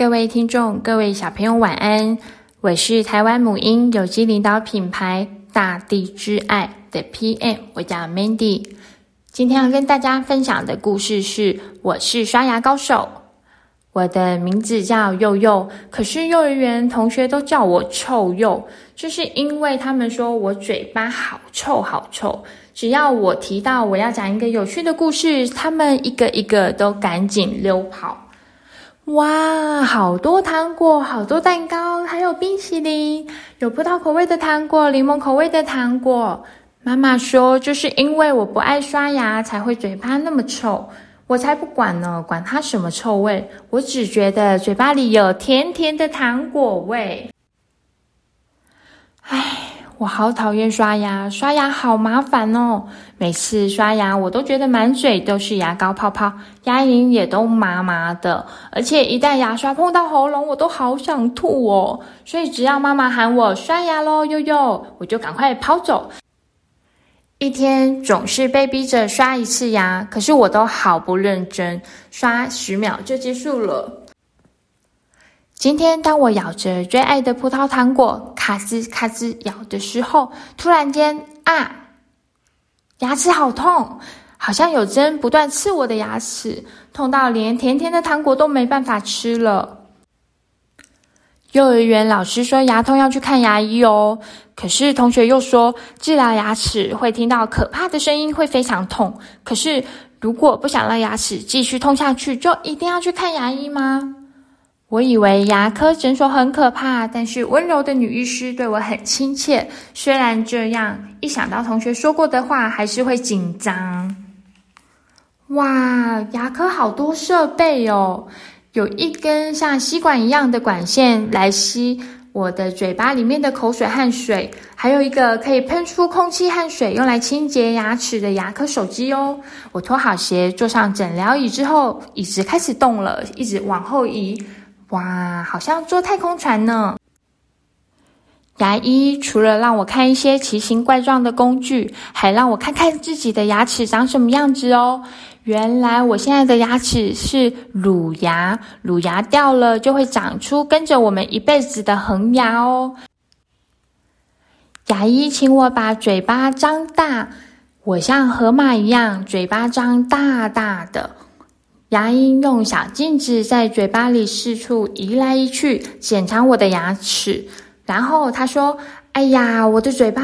各位听众，各位小朋友，晚安！我是台湾母婴有机领导品牌大地之爱的 PM，我叫 Mandy。今天要跟大家分享的故事是：我是刷牙高手。我的名字叫祐祐，可是幼儿园同学都叫我臭柚，就是因为他们说我嘴巴好臭好臭。只要我提到我要讲一个有趣的故事，他们一个一个都赶紧溜跑。哇，好多糖果，好多蛋糕，还有冰淇淋，有葡萄口味的糖果，柠檬口味的糖果。妈妈说，就是因为我不爱刷牙，才会嘴巴那么臭。我才不管呢，管它什么臭味，我只觉得嘴巴里有甜甜的糖果味。唉。我好讨厌刷牙，刷牙好麻烦哦。每次刷牙，我都觉得满嘴都是牙膏泡泡，牙龈也都麻麻的。而且一旦牙刷碰到喉咙，我都好想吐哦。所以只要妈妈喊我刷牙喽，悠悠，我就赶快跑走。一天总是被逼着刷一次牙，可是我都好不认真，刷十秒就结束了。今天，当我咬着最爱的葡萄糖果，咔吱咔吱咬的时候，突然间啊，牙齿好痛，好像有针不断刺我的牙齿，痛到连甜甜的糖果都没办法吃了。幼儿园老师说牙痛要去看牙医哦，可是同学又说治疗牙齿会听到可怕的声音，会非常痛。可是如果不想让牙齿继续痛下去，就一定要去看牙医吗？我以为牙科诊所很可怕，但是温柔的女医师对我很亲切。虽然这样，一想到同学说过的话，还是会紧张。哇，牙科好多设备哦！有一根像吸管一样的管线来吸我的嘴巴里面的口水和水，还有一个可以喷出空气和水用来清洁牙齿的牙科手机哦。我脱好鞋，坐上诊疗椅之后，椅子开始动了，一直往后移。哇，好像坐太空船呢！牙医除了让我看一些奇形怪状的工具，还让我看看自己的牙齿长什么样子哦。原来我现在的牙齿是乳牙，乳牙掉了就会长出跟着我们一辈子的恒牙哦。牙医请我把嘴巴张大，我像河马一样，嘴巴张大大的。牙医用小镜子在嘴巴里四处移来移去，检查我的牙齿。然后他说：“哎呀，我的嘴巴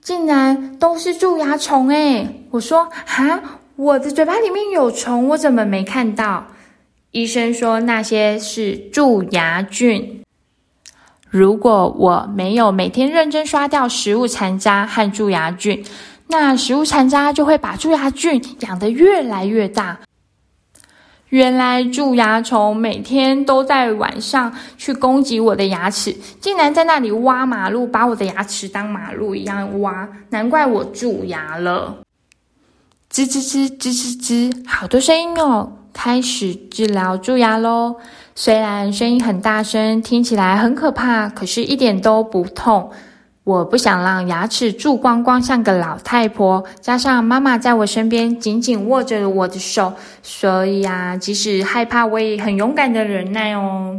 竟然都是蛀牙虫诶！”我说：“哈，我的嘴巴里面有虫，我怎么没看到？”医生说：“那些是蛀牙菌。如果我没有每天认真刷掉食物残渣和蛀牙菌，那食物残渣就会把蛀牙菌养得越来越大。”原来蛀牙虫每天都在晚上去攻击我的牙齿，竟然在那里挖马路，把我的牙齿当马路一样挖，难怪我蛀牙了。吱吱吱吱吱吱，好多声音哦！开始治疗蛀牙喽。虽然声音很大声，听起来很可怕，可是一点都不痛。我不想让牙齿蛀光光，像个老太婆。加上妈妈在我身边紧紧握着我的手，所以啊，即使害怕，我也很勇敢的忍耐哦。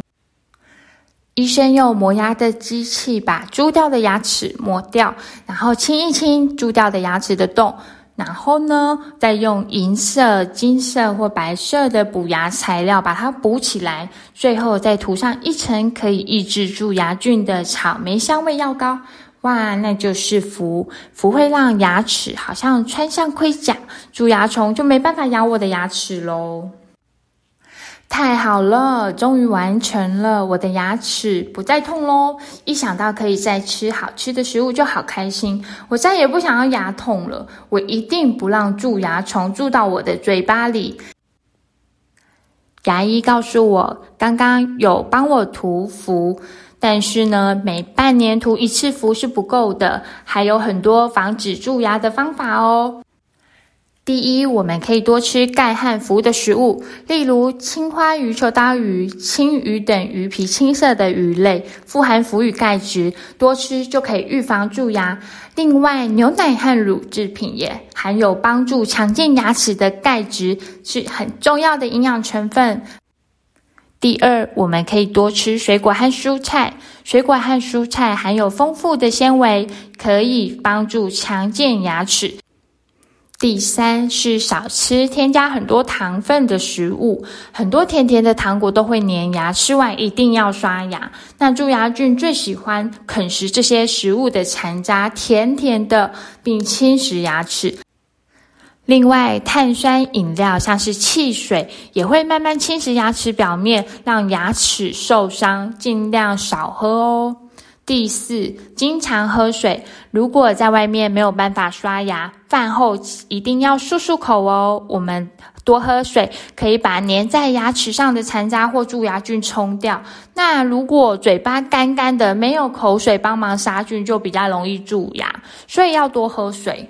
医生用磨牙的机器把蛀掉的牙齿磨掉，然后清一清蛀掉的牙齿的洞，然后呢，再用银色、金色或白色的补牙材料把它补起来，最后再涂上一层可以抑制蛀牙菌的草莓香味药膏。哇，那就是氟，氟会让牙齿好像穿上盔甲，蛀牙虫就没办法咬我的牙齿喽。太好了，终于完成了，我的牙齿不再痛喽！一想到可以再吃好吃的食物，就好开心。我再也不想要牙痛了，我一定不让蛀牙虫蛀到我的嘴巴里。牙医告诉我，刚刚有帮我涂氟。但是呢，每半年涂一次氟是不够的，还有很多防止蛀牙的方法哦。第一，我们可以多吃钙和氟的食物，例如青花鱼、秋刀鱼、青鱼等鱼皮青色的鱼类，富含氟与钙质，多吃就可以预防蛀牙。另外，牛奶和乳制品也含有帮助强健牙齿的钙质，是很重要的营养成分。第二，我们可以多吃水果和蔬菜，水果和蔬菜含有丰富的纤维，可以帮助强健牙齿。第三是少吃添加很多糖分的食物，很多甜甜的糖果都会粘牙，吃完一定要刷牙。那蛀牙菌最喜欢啃食这些食物的残渣，甜甜的，并侵蚀牙齿。另外，碳酸饮料像是汽水也会慢慢侵蚀牙齿表面，让牙齿受伤，尽量少喝哦。第四，经常喝水。如果在外面没有办法刷牙，饭后一定要漱漱口哦。我们多喝水，可以把粘在牙齿上的残渣或蛀牙菌冲掉。那如果嘴巴干干的，没有口水帮忙杀菌，就比较容易蛀牙。所以要多喝水。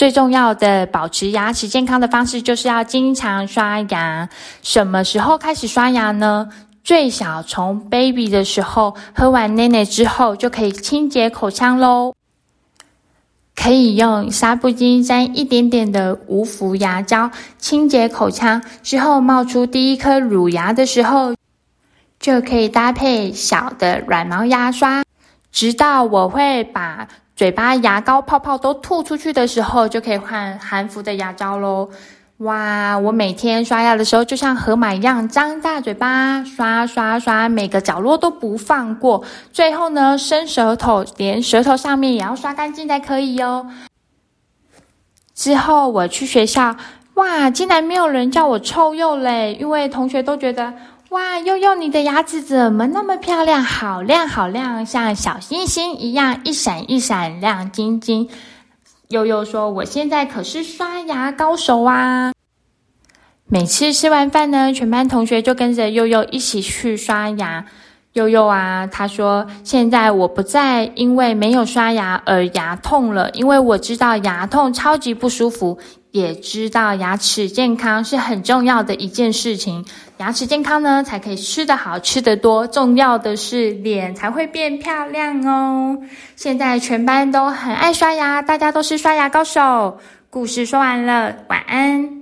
最重要的保持牙齿健康的方式，就是要经常刷牙。什么时候开始刷牙呢？最小从 baby 的时候，喝完奶奶之后就可以清洁口腔喽。可以用纱布巾沾一点点的无氟牙胶清洁口腔，之后冒出第一颗乳牙的时候，就可以搭配小的软毛牙刷，直到我会把嘴巴牙膏泡泡都吐出去的时候，就可以换含氟的牙膏喽。哇！我每天刷牙的时候，就像河马一样张大嘴巴刷刷刷，每个角落都不放过。最后呢，伸舌头，连舌头上面也要刷干净才可以哟。之后我去学校，哇，竟然没有人叫我臭鼬嘞，因为同学都觉得，哇，悠悠你的牙齿怎么那么漂亮，好亮好亮，像小星星一样一闪一闪亮晶晶。悠悠说：“我现在可是刷牙高手啊！每次吃完饭呢，全班同学就跟着悠悠一起去刷牙。悠悠啊，他说：现在我不再因为没有刷牙而牙痛了，因为我知道牙痛超级不舒服。”也知道牙齿健康是很重要的一件事情，牙齿健康呢，才可以吃得好、吃得多。重要的是脸才会变漂亮哦。现在全班都很爱刷牙，大家都是刷牙高手。故事说完了，晚安。